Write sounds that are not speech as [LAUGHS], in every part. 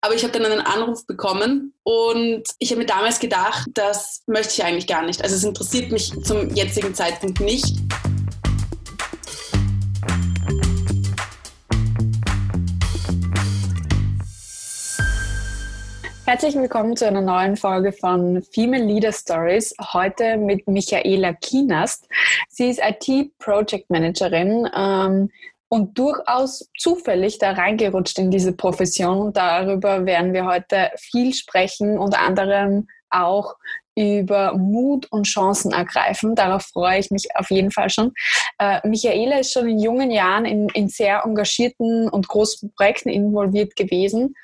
Aber ich habe dann einen Anruf bekommen und ich habe mir damals gedacht, das möchte ich eigentlich gar nicht. Also es interessiert mich zum jetzigen Zeitpunkt nicht. Herzlich willkommen zu einer neuen Folge von Female Leader Stories. Heute mit Michaela Kienast. Sie ist IT-Project Managerin. Ähm, und durchaus zufällig da reingerutscht in diese Profession. Und darüber werden wir heute viel sprechen, unter anderem auch über Mut und Chancen ergreifen. Darauf freue ich mich auf jeden Fall schon. Äh, Michaela ist schon in jungen Jahren in, in sehr engagierten und großen Projekten involviert gewesen.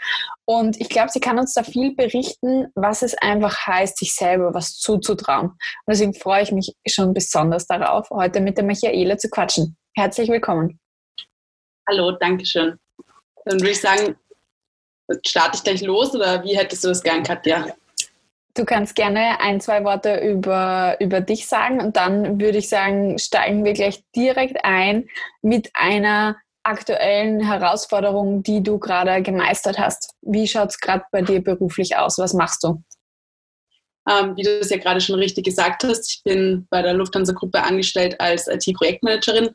Und ich glaube, sie kann uns da viel berichten, was es einfach heißt, sich selber was zuzutrauen. Und deswegen freue ich mich schon besonders darauf, heute mit der Michaela zu quatschen. Herzlich willkommen. Hallo, danke schön. Dann würde ich sagen, starte ich gleich los oder wie hättest du das gern, Katja? Du kannst gerne ein, zwei Worte über, über dich sagen und dann würde ich sagen, steigen wir gleich direkt ein mit einer aktuellen Herausforderung, die du gerade gemeistert hast. Wie schaut es gerade bei dir beruflich aus? Was machst du? Ähm, wie du es ja gerade schon richtig gesagt hast, ich bin bei der Lufthansa-Gruppe angestellt als IT-Projektmanagerin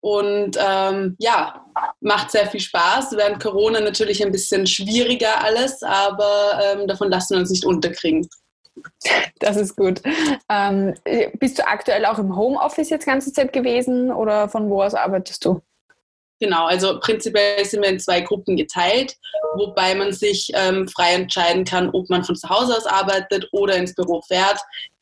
und ähm, ja, macht sehr viel Spaß. Während Corona natürlich ein bisschen schwieriger alles, aber ähm, davon lassen wir uns nicht unterkriegen. Das ist gut. Ähm, bist du aktuell auch im Homeoffice jetzt ganze Zeit gewesen oder von wo aus arbeitest du? Genau, also prinzipiell sind wir in zwei Gruppen geteilt, wobei man sich ähm, frei entscheiden kann, ob man von zu Hause aus arbeitet oder ins Büro fährt.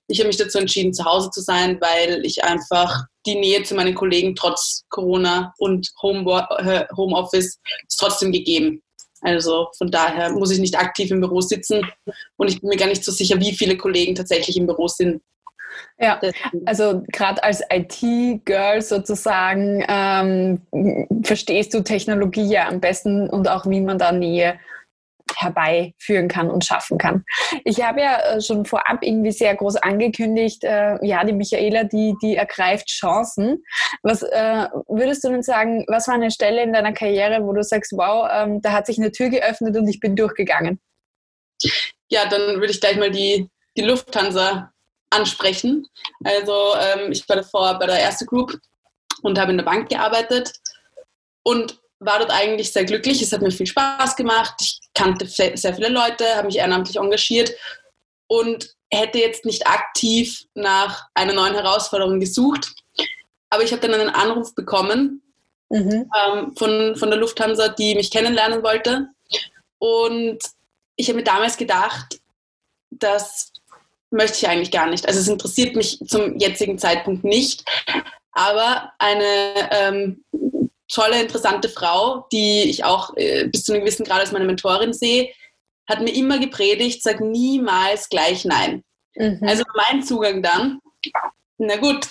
Ich habe mich dazu entschieden, zu Hause zu sein, weil ich einfach die Nähe zu meinen Kollegen trotz Corona und äh, Homeoffice ist trotzdem gegeben. Also von daher muss ich nicht aktiv im Büro sitzen und ich bin mir gar nicht so sicher, wie viele Kollegen tatsächlich im Büro sind. Ja, also gerade als IT-Girl sozusagen ähm, verstehst du Technologie ja am besten und auch wie man da Nähe herbeiführen kann und schaffen kann. Ich habe ja äh, schon vorab irgendwie sehr groß angekündigt, äh, ja, die Michaela, die, die ergreift Chancen. Was äh, würdest du denn sagen, was war eine Stelle in deiner Karriere, wo du sagst, wow, ähm, da hat sich eine Tür geöffnet und ich bin durchgegangen? Ja, dann würde ich gleich mal die, die Lufthansa ansprechen. Also ähm, ich war davor bei der Erste Group und habe in der Bank gearbeitet und war dort eigentlich sehr glücklich. Es hat mir viel Spaß gemacht. Ich kannte sehr viele Leute, habe mich ehrenamtlich engagiert und hätte jetzt nicht aktiv nach einer neuen Herausforderung gesucht. Aber ich habe dann einen Anruf bekommen mhm. ähm, von, von der Lufthansa, die mich kennenlernen wollte. Und ich habe mir damals gedacht, das möchte ich eigentlich gar nicht. Also es interessiert mich zum jetzigen Zeitpunkt nicht. Aber eine ähm, tolle, interessante Frau, die ich auch äh, bis zu einem gewissen Grad als meine Mentorin sehe, hat mir immer gepredigt, sag niemals gleich Nein. Mhm. Also mein Zugang dann, na gut,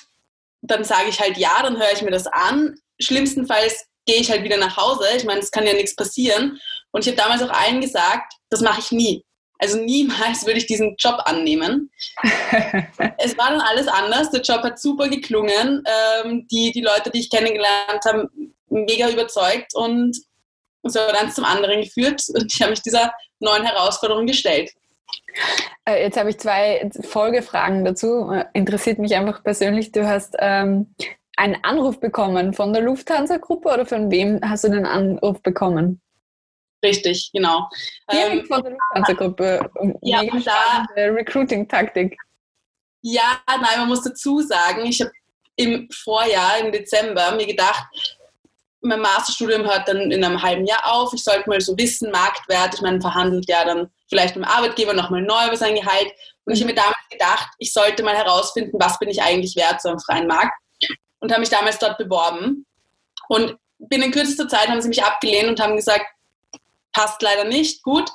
dann sage ich halt ja, dann höre ich mir das an. Schlimmstenfalls gehe ich halt wieder nach Hause. Ich meine, es kann ja nichts passieren. Und ich habe damals auch allen gesagt, das mache ich nie. Also niemals [LAUGHS] würde ich diesen Job annehmen. [LAUGHS] es war dann alles anders. Der Job hat super geklungen. Ähm, die, die Leute, die ich kennengelernt habe, mega überzeugt und so hat eins zum anderen geführt und ich habe mich dieser neuen Herausforderung gestellt. Äh, jetzt habe ich zwei Folgefragen dazu. Äh, interessiert mich einfach persönlich. Du hast ähm, einen Anruf bekommen von der Lufthansa-Gruppe oder von wem hast du den Anruf bekommen? Richtig, genau. Direkt ähm, von der Lufthansa-Gruppe. Ja, da, Recruiting-Taktik. Ja, nein, man muss dazu sagen, ich habe im Vorjahr, im Dezember, mir gedacht, mein Masterstudium hört dann in einem halben Jahr auf. Ich sollte mal so wissen, Marktwert. Ich meine, verhandelt ja dann vielleicht mit dem Arbeitgeber nochmal neu über sein Gehalt. Und ich habe mir damals gedacht, ich sollte mal herausfinden, was bin ich eigentlich wert so am freien Markt. Und habe mich damals dort beworben. Und binnen kürzester Zeit haben sie mich abgelehnt und haben gesagt, passt leider nicht, gut.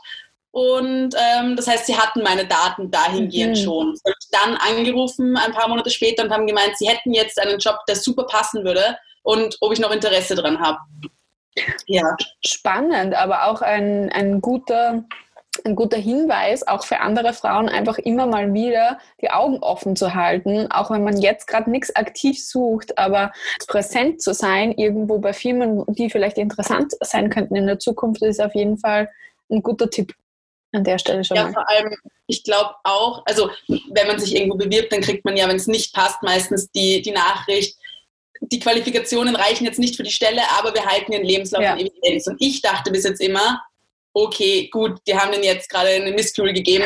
Und ähm, das heißt, sie hatten meine Daten dahingehend mhm. schon. Haben dann angerufen ein paar Monate später und haben gemeint, sie hätten jetzt einen Job, der super passen würde und ob ich noch Interesse dran habe. Ja. Spannend, aber auch ein, ein guter ein guter Hinweis, auch für andere Frauen, einfach immer mal wieder die Augen offen zu halten, auch wenn man jetzt gerade nichts aktiv sucht, aber präsent zu sein, irgendwo bei Firmen, die vielleicht interessant sein könnten in der Zukunft, ist auf jeden Fall ein guter Tipp an der Stelle schon ja, mal. vor allem, ich glaube auch, also wenn man sich irgendwo bewirbt, dann kriegt man ja, wenn es nicht passt, meistens die, die Nachricht, die Qualifikationen reichen jetzt nicht für die Stelle, aber wir halten den Lebenslauf ja. in Evidenz. Und ich dachte bis jetzt immer, okay, gut, die haben den jetzt gerade eine Misskühl gegeben.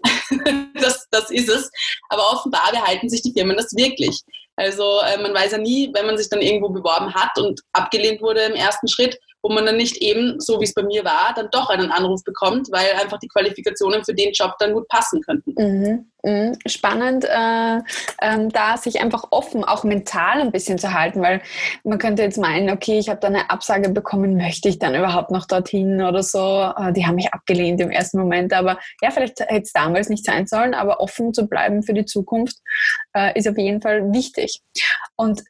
[LAUGHS] das, das ist es. Aber offenbar behalten sich die Firmen das wirklich. Also äh, man weiß ja nie, wenn man sich dann irgendwo beworben hat und abgelehnt wurde im ersten Schritt, wo man dann nicht eben, so wie es bei mir war, dann doch einen Anruf bekommt, weil einfach die Qualifikationen für den Job dann gut passen könnten. Mhm. Mhm. Spannend, äh, äh, da sich einfach offen, auch mental ein bisschen zu halten, weil man könnte jetzt meinen, okay, ich habe da eine Absage bekommen, möchte ich dann überhaupt noch dorthin oder so? Äh, die haben mich abgelehnt im ersten Moment, aber ja, vielleicht hätte es damals nicht sein sollen, aber offen zu bleiben für die Zukunft äh, ist auf jeden Fall wichtig. Und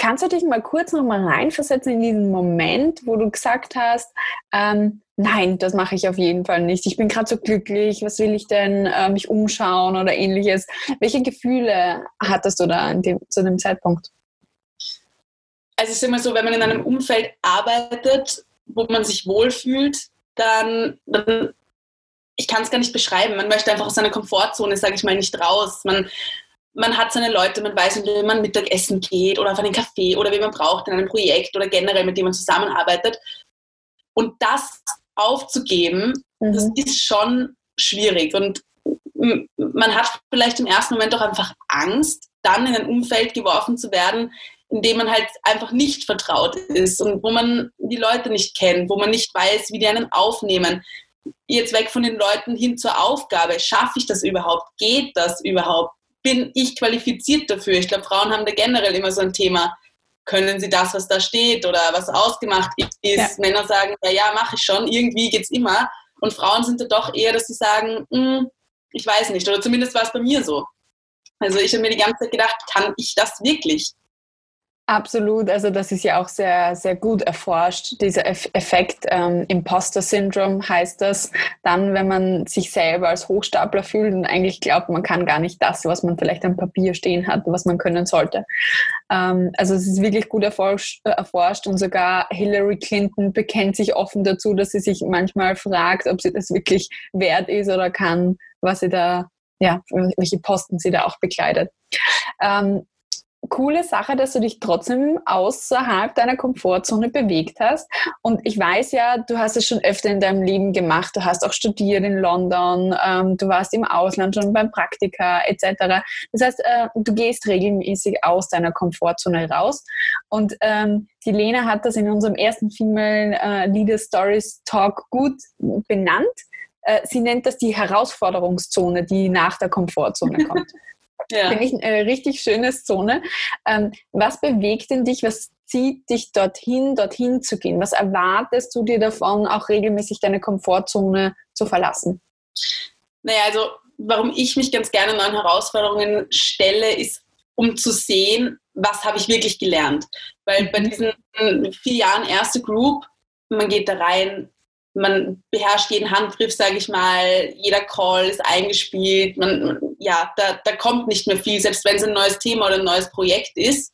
Kannst du dich mal kurz noch mal reinversetzen in diesen Moment, wo du gesagt hast, ähm, nein, das mache ich auf jeden Fall nicht. Ich bin gerade so glücklich, was will ich denn, äh, mich umschauen oder ähnliches. Welche Gefühle hattest du da dem, zu dem Zeitpunkt? Also ich sage mal so, wenn man in einem Umfeld arbeitet, wo man sich wohlfühlt, dann, dann ich kann es gar nicht beschreiben. Man möchte einfach aus seiner Komfortzone, sage ich mal, nicht raus. Man man hat seine Leute, man weiß, mit wem man Mittagessen geht oder auf einen Café oder wen man braucht in einem Projekt oder generell mit dem man zusammenarbeitet. Und das aufzugeben, mhm. das ist schon schwierig. Und man hat vielleicht im ersten Moment auch einfach Angst, dann in ein Umfeld geworfen zu werden, in dem man halt einfach nicht vertraut ist und wo man die Leute nicht kennt, wo man nicht weiß, wie die einen aufnehmen. Jetzt weg von den Leuten hin zur Aufgabe. Schaffe ich das überhaupt? Geht das überhaupt? Bin ich qualifiziert dafür? Ich glaube, Frauen haben da generell immer so ein Thema. Können sie das, was da steht oder was ausgemacht ist? Ja. Männer sagen, ja, ja, mache ich schon, irgendwie geht es immer. Und Frauen sind da doch eher, dass sie sagen, hm, ich weiß nicht. Oder zumindest war es bei mir so. Also ich habe mir die ganze Zeit gedacht, kann ich das wirklich? Absolut, also das ist ja auch sehr, sehr gut erforscht, dieser Effekt ähm, Imposter Syndrome heißt das. Dann, wenn man sich selber als Hochstapler fühlt und eigentlich glaubt, man kann gar nicht das, was man vielleicht am Papier stehen hat, was man können sollte. Ähm, also es ist wirklich gut erforscht, äh, erforscht und sogar Hillary Clinton bekennt sich offen dazu, dass sie sich manchmal fragt, ob sie das wirklich wert ist oder kann, was sie da, ja, welche Posten sie da auch bekleidet. Ähm, coole Sache, dass du dich trotzdem außerhalb deiner Komfortzone bewegt hast. Und ich weiß ja, du hast es schon öfter in deinem Leben gemacht. Du hast auch studiert in London, ähm, du warst im Ausland schon beim Praktika etc. Das heißt, äh, du gehst regelmäßig aus deiner Komfortzone raus. Und ähm, die Lena hat das in unserem ersten Female äh, Leader Stories Talk gut benannt. Äh, sie nennt das die Herausforderungszone, die nach der Komfortzone kommt. [LAUGHS] Ja. Finde ich eine richtig schöne Zone. Ähm, was bewegt denn dich? Was zieht dich dorthin, dorthin zu gehen? Was erwartest du dir davon, auch regelmäßig deine Komfortzone zu verlassen? Naja, also warum ich mich ganz gerne neuen Herausforderungen stelle, ist, um zu sehen, was habe ich wirklich gelernt. Weil bei mhm. diesen vier Jahren erste Group, man geht da rein, man beherrscht jeden Handgriff, sage ich mal, jeder Call ist eingespielt, man, ja, da, da kommt nicht mehr viel, selbst wenn es ein neues Thema oder ein neues Projekt ist.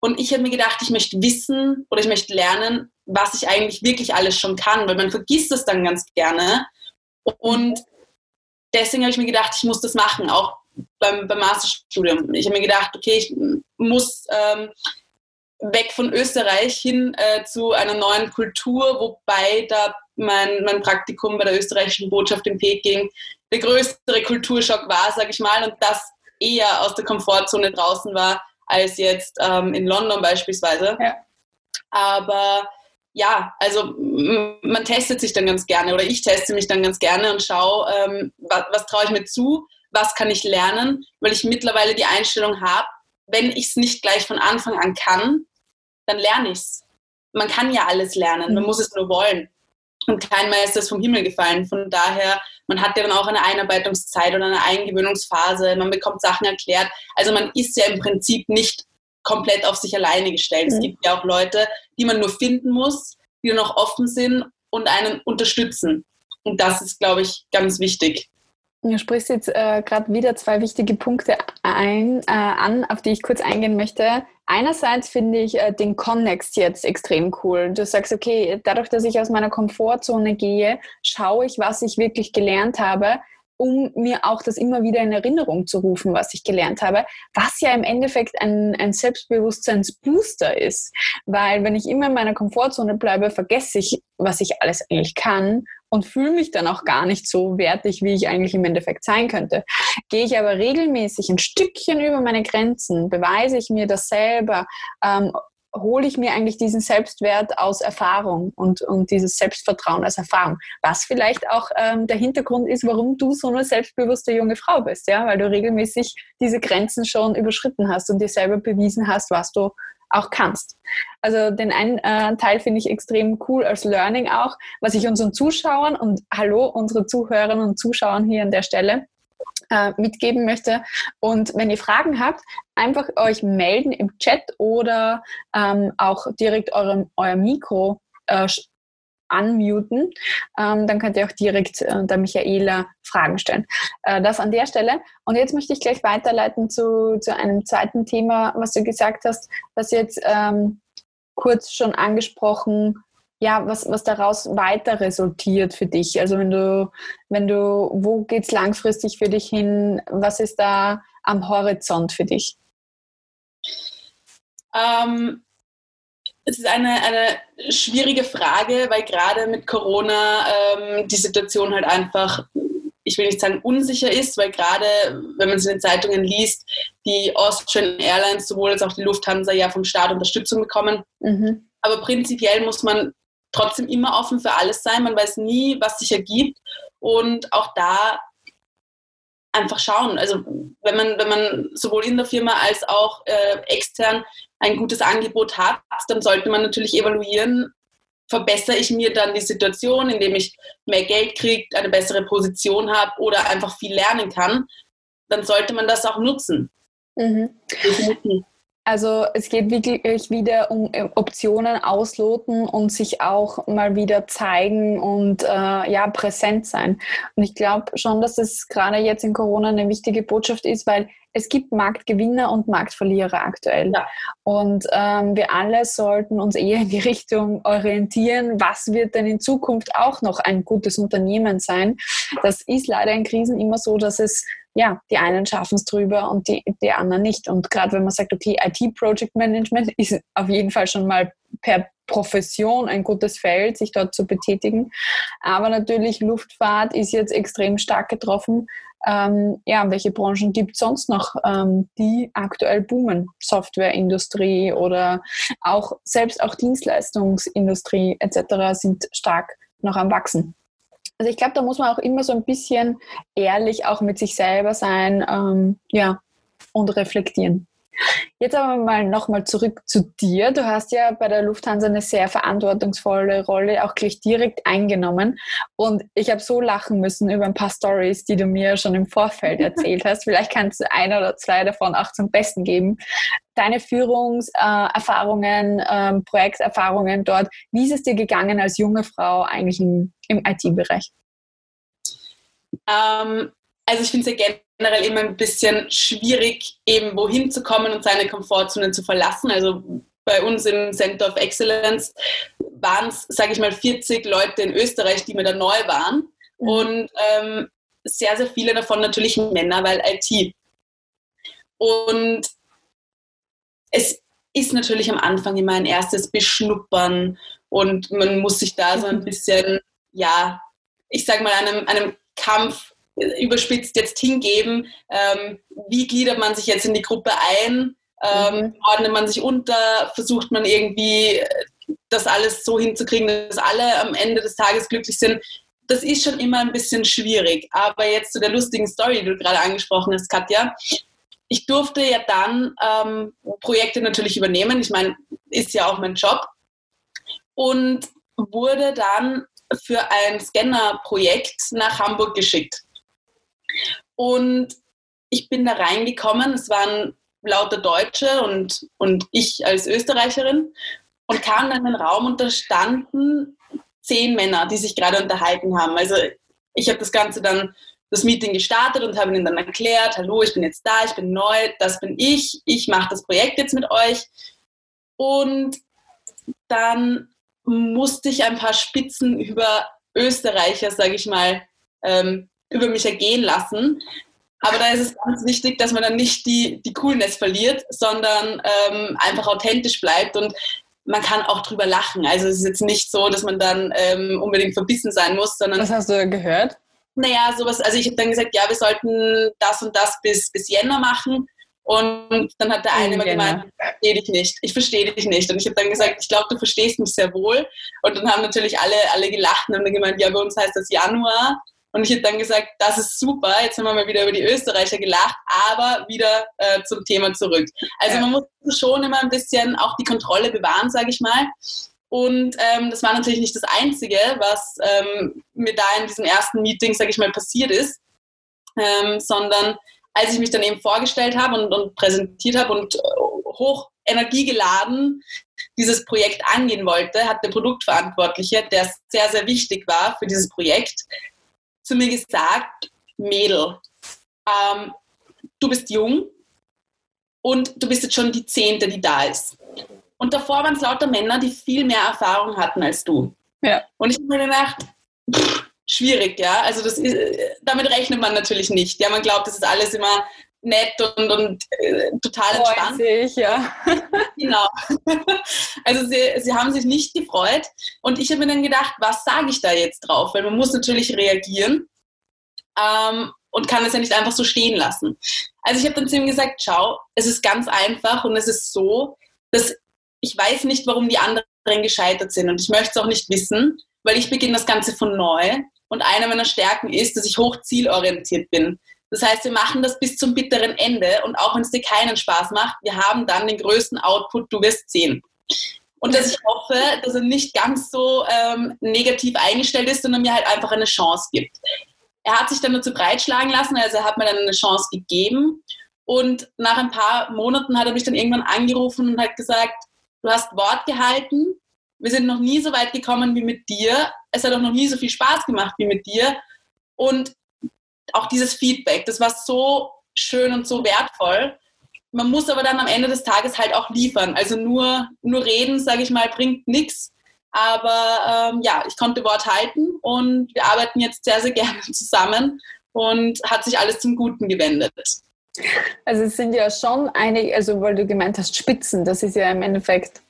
Und ich habe mir gedacht, ich möchte wissen oder ich möchte lernen, was ich eigentlich wirklich alles schon kann, weil man vergisst das dann ganz gerne. Und deswegen habe ich mir gedacht, ich muss das machen, auch beim, beim Masterstudium. Ich habe mir gedacht, okay, ich muss ähm, weg von Österreich hin äh, zu einer neuen Kultur, wobei da mein, mein Praktikum bei der österreichischen Botschaft in Peking der größere Kulturschock war, sage ich mal, und das eher aus der Komfortzone draußen war, als jetzt ähm, in London beispielsweise. Ja. Aber ja, also man testet sich dann ganz gerne oder ich teste mich dann ganz gerne und schaue, ähm, was, was traue ich mir zu, was kann ich lernen, weil ich mittlerweile die Einstellung habe, wenn ich es nicht gleich von Anfang an kann, dann lerne ich es. Man kann ja alles lernen, man mhm. muss es nur wollen. Und kein Meister ist vom Himmel gefallen. Von daher, man hat ja dann auch eine Einarbeitungszeit oder eine Eingewöhnungsphase, man bekommt Sachen erklärt. Also man ist ja im Prinzip nicht komplett auf sich alleine gestellt. Mhm. Es gibt ja auch Leute, die man nur finden muss, die noch offen sind und einen unterstützen. Und das ist, glaube ich, ganz wichtig. Du sprichst jetzt äh, gerade wieder zwei wichtige Punkte ein, äh, an, auf die ich kurz eingehen möchte. Einerseits finde ich äh, den Connext jetzt extrem cool. Du sagst, okay, dadurch, dass ich aus meiner Komfortzone gehe, schaue ich, was ich wirklich gelernt habe, um mir auch das immer wieder in Erinnerung zu rufen, was ich gelernt habe, was ja im Endeffekt ein, ein Selbstbewusstseinsbooster ist. Weil wenn ich immer in meiner Komfortzone bleibe, vergesse ich, was ich alles eigentlich kann und fühle mich dann auch gar nicht so wertig, wie ich eigentlich im Endeffekt sein könnte. Gehe ich aber regelmäßig ein Stückchen über meine Grenzen, beweise ich mir das selber, ähm, hole ich mir eigentlich diesen Selbstwert aus Erfahrung und, und dieses Selbstvertrauen als Erfahrung. Was vielleicht auch ähm, der Hintergrund ist, warum du so eine selbstbewusste junge Frau bist, ja, weil du regelmäßig diese Grenzen schon überschritten hast und dir selber bewiesen hast, was du auch kannst. Also den einen äh, Teil finde ich extrem cool als Learning auch, was ich unseren Zuschauern und hallo unsere Zuhörerinnen und Zuschauern hier an der Stelle äh, mitgeben möchte. Und wenn ihr Fragen habt, einfach euch melden im Chat oder ähm, auch direkt eurem, euer Mikro äh, unmuten. Ähm, dann könnt ihr auch direkt äh, der Michaela Fragen stellen. Äh, das an der Stelle. Und jetzt möchte ich gleich weiterleiten zu, zu einem zweiten Thema, was du gesagt hast, was jetzt ähm, kurz schon angesprochen ja, was, was daraus weiter resultiert für dich? Also wenn du, wenn du, wo geht es langfristig für dich hin? Was ist da am Horizont für dich? Ähm, es ist eine, eine schwierige Frage, weil gerade mit Corona ähm, die Situation halt einfach, ich will nicht sagen unsicher ist, weil gerade, wenn man es in den Zeitungen liest, die Austrian Airlines sowohl als auch die Lufthansa ja vom Staat Unterstützung bekommen. Mhm. Aber prinzipiell muss man trotzdem immer offen für alles sein. Man weiß nie, was sich ergibt. Und auch da einfach schauen. Also wenn man, wenn man sowohl in der Firma als auch äh, extern ein gutes Angebot hat, dann sollte man natürlich evaluieren, verbessere ich mir dann die Situation, indem ich mehr Geld kriege, eine bessere Position habe oder einfach viel lernen kann, dann sollte man das auch nutzen. Mhm. Also es geht wirklich wieder um äh, Optionen ausloten und sich auch mal wieder zeigen und äh, ja präsent sein. Und ich glaube schon, dass es gerade jetzt in Corona eine wichtige Botschaft ist, weil es gibt Marktgewinner und Marktverlierer aktuell. Ja. Und ähm, wir alle sollten uns eher in die [LAUGHS] Richtung orientieren, was wird denn in Zukunft auch noch ein gutes Unternehmen sein. Das ist leider in Krisen immer so, dass es ja, die einen schaffen es drüber und die, die anderen nicht. Und gerade wenn man sagt, okay, IT-Project Management ist auf jeden Fall schon mal per Profession ein gutes Feld, sich dort zu betätigen. Aber natürlich Luftfahrt ist jetzt extrem stark getroffen. Ähm, ja, welche Branchen gibt es sonst noch, ähm, die aktuell boomen? Softwareindustrie oder auch selbst auch Dienstleistungsindustrie etc. sind stark noch am Wachsen. Also ich glaube, da muss man auch immer so ein bisschen ehrlich auch mit sich selber sein, ähm, ja, und reflektieren. Jetzt aber mal nochmal zurück zu dir. Du hast ja bei der Lufthansa eine sehr verantwortungsvolle Rolle auch gleich direkt eingenommen. Und ich habe so lachen müssen über ein paar Stories, die du mir schon im Vorfeld [LAUGHS] erzählt hast. Vielleicht kannst du ein oder zwei davon auch zum Besten geben. Deine Führungserfahrungen, äh, äh, Projekterfahrungen dort. Wie ist es dir gegangen als junge Frau eigentlich im, im IT-Bereich? Ähm, also ich finde es ja generell immer ein bisschen schwierig, eben wohin zu kommen und seine Komfortzone zu verlassen. Also bei uns im Center of Excellence waren es, sage ich mal, 40 Leute in Österreich, die mir da neu waren. Mhm. Und ähm, sehr, sehr viele davon natürlich Männer, weil IT. Und es ist natürlich am Anfang immer ein erstes Beschnuppern und man muss sich da so ein [LAUGHS] bisschen, ja, ich sag mal, einem, einem Kampf überspitzt jetzt hingeben, ähm, wie gliedert man sich jetzt in die Gruppe ein, ähm, mhm. ordnet man sich unter, versucht man irgendwie das alles so hinzukriegen, dass alle am Ende des Tages glücklich sind. Das ist schon immer ein bisschen schwierig. Aber jetzt zu der lustigen Story, die du gerade angesprochen hast, Katja. Ich durfte ja dann ähm, Projekte natürlich übernehmen. Ich meine, ist ja auch mein Job. Und wurde dann für ein Scanner-Projekt nach Hamburg geschickt. Und ich bin da reingekommen, es waren lauter Deutsche und, und ich als Österreicherin und kam dann in den Raum und da standen zehn Männer, die sich gerade unterhalten haben. Also ich habe das Ganze dann das Meeting gestartet und habe ihnen dann erklärt, hallo, ich bin jetzt da, ich bin neu, das bin ich, ich mache das Projekt jetzt mit euch. Und dann musste ich ein paar Spitzen über Österreicher, sage ich mal, ähm, über mich ergehen lassen. Aber da ist es ganz wichtig, dass man dann nicht die, die Coolness verliert, sondern ähm, einfach authentisch bleibt und man kann auch drüber lachen. Also es ist jetzt nicht so, dass man dann ähm, unbedingt verbissen sein muss, sondern. Was hast du gehört? Naja, sowas, also ich habe dann gesagt, ja, wir sollten das und das bis, bis Jänner machen. Und dann hat der eine immer gemeint, ich verstehe dich nicht, ich verstehe dich nicht. Und ich habe dann gesagt, ich glaube, du verstehst mich sehr wohl. Und dann haben natürlich alle, alle gelacht und haben dann gemeint, ja, bei uns heißt das Januar. Und ich habe dann gesagt, das ist super, jetzt haben wir mal wieder über die Österreicher gelacht, aber wieder äh, zum Thema zurück. Also ja. man muss schon immer ein bisschen auch die Kontrolle bewahren, sage ich mal. Und ähm, das war natürlich nicht das Einzige, was ähm, mir da in diesem ersten Meeting, sage ich mal, passiert ist, ähm, sondern als ich mich dann eben vorgestellt habe und, und präsentiert habe und äh, hoch energiegeladen dieses Projekt angehen wollte, hat der Produktverantwortliche, der sehr, sehr wichtig war für dieses Projekt, zu mir gesagt, Mädel, ähm, du bist jung und du bist jetzt schon die Zehnte, die da ist. Und davor waren es lauter Männer, die viel mehr Erfahrung hatten als du. Ja. Und ich habe mir gedacht, pff, schwierig, ja. Also das ist, damit rechnet man natürlich nicht. Ja, man glaubt, das ist alles immer nett und, und äh, total entspannt. Sich, ja. [LAUGHS] genau. Also sie, sie haben sich nicht gefreut und ich habe mir dann gedacht, was sage ich da jetzt drauf? Weil man muss natürlich reagieren ähm, und kann es ja nicht einfach so stehen lassen. Also ich habe dann zu ihm gesagt, schau, es ist ganz einfach und es ist so, dass ich weiß nicht, warum die anderen gescheitert sind und ich möchte es auch nicht wissen, weil ich beginne das Ganze von neu und eine meiner Stärken ist, dass ich hoch zielorientiert bin. Das heißt, wir machen das bis zum bitteren Ende und auch wenn es dir keinen Spaß macht, wir haben dann den größten Output, du wirst sehen. Und dass ich hoffe, dass er nicht ganz so ähm, negativ eingestellt ist, sondern mir halt einfach eine Chance gibt. Er hat sich dann dazu breitschlagen lassen, also er hat mir dann eine Chance gegeben. Und nach ein paar Monaten hat er mich dann irgendwann angerufen und hat gesagt, du hast Wort gehalten, wir sind noch nie so weit gekommen wie mit dir, es hat auch noch nie so viel Spaß gemacht wie mit dir. Und auch dieses Feedback, das war so schön und so wertvoll. Man muss aber dann am Ende des Tages halt auch liefern. Also nur, nur reden, sage ich mal, bringt nichts. Aber ähm, ja, ich konnte Wort halten und wir arbeiten jetzt sehr, sehr gerne [LAUGHS] zusammen und hat sich alles zum Guten gewendet. Also es sind ja schon einige, also weil du gemeint hast, Spitzen, das ist ja im Endeffekt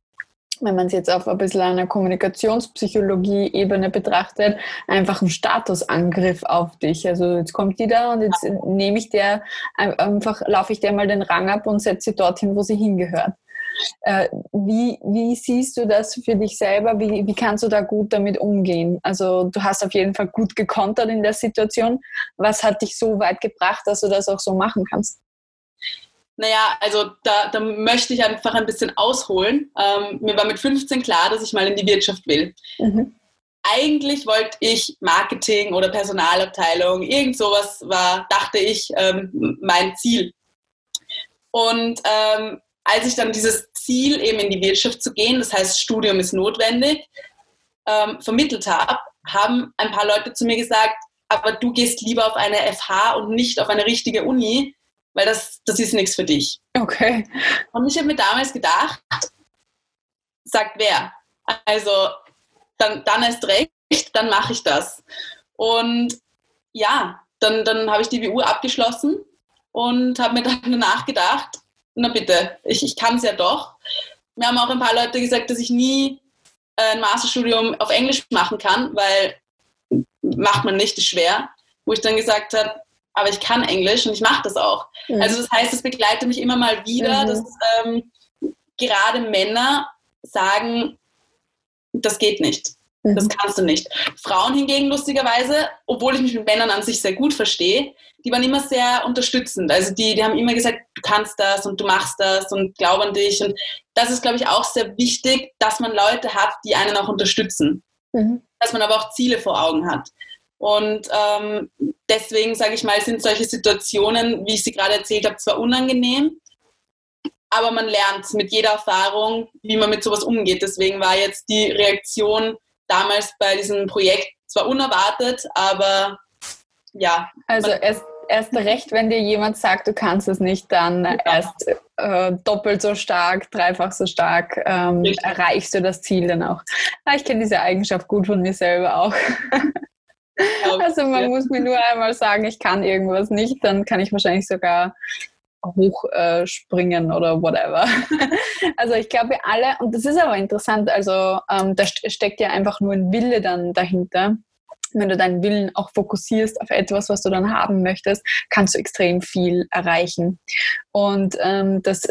wenn man es jetzt auf ein bisschen einer Kommunikationspsychologie-Ebene betrachtet, einfach ein Statusangriff auf dich. Also jetzt kommt die da und jetzt nehme ich der einfach, laufe ich der mal den Rang ab und setze sie dorthin, wo sie hingehört. Äh, wie, wie siehst du das für dich selber? Wie, wie kannst du da gut damit umgehen? Also du hast auf jeden Fall gut gekontert in der Situation. Was hat dich so weit gebracht, dass du das auch so machen kannst? Naja, also da, da möchte ich einfach ein bisschen ausholen. Ähm, mir war mit 15 klar, dass ich mal in die Wirtschaft will. Mhm. Eigentlich wollte ich Marketing oder Personalabteilung, irgend sowas war, dachte ich, ähm, mein Ziel. Und ähm, als ich dann dieses Ziel, eben in die Wirtschaft zu gehen, das heißt, Studium ist notwendig, ähm, vermittelt habe, haben ein paar Leute zu mir gesagt, aber du gehst lieber auf eine FH und nicht auf eine richtige Uni, weil das, das ist nichts für dich. Okay. Und ich habe mir damals gedacht, sagt wer? Also dann, dann erst recht, dann mache ich das. Und ja, dann, dann habe ich die WU abgeschlossen und habe mir [LAUGHS] dann danach gedacht, na bitte, ich, ich kann es ja doch. Mir haben auch ein paar Leute gesagt, dass ich nie äh, ein Masterstudium auf Englisch machen kann, weil macht man nicht, ist schwer. Wo ich dann gesagt habe, aber ich kann Englisch und ich mache das auch. Mhm. Also das heißt, es begleitet mich immer mal wieder, mhm. dass ähm, gerade Männer sagen, das geht nicht. Mhm. Das kannst du nicht. Frauen hingegen lustigerweise, obwohl ich mich mit Männern an sich sehr gut verstehe, die waren immer sehr unterstützend. Also die, die haben immer gesagt, du kannst das und du machst das und glaub an dich. Und das ist, glaube ich, auch sehr wichtig, dass man Leute hat, die einen auch unterstützen. Mhm. Dass man aber auch Ziele vor Augen hat. Und ähm, deswegen, sage ich mal, sind solche Situationen, wie ich sie gerade erzählt habe, zwar unangenehm, aber man lernt mit jeder Erfahrung, wie man mit sowas umgeht. Deswegen war jetzt die Reaktion damals bei diesem Projekt zwar unerwartet, aber ja. Also erst, erst recht, wenn dir jemand sagt, du kannst es nicht, dann ja. erst äh, doppelt so stark, dreifach so stark ähm, erreichst du das Ziel dann auch. Ah, ich kenne diese Eigenschaft gut von mir selber auch. [LAUGHS] also man muss mir nur einmal sagen, ich kann irgendwas nicht, dann kann ich wahrscheinlich sogar hochspringen äh, oder whatever. [LAUGHS] also ich glaube alle, und das ist aber interessant, also ähm, da steckt ja einfach nur ein Wille dann dahinter wenn du deinen Willen auch fokussierst auf etwas, was du dann haben möchtest, kannst du extrem viel erreichen. Und ähm, das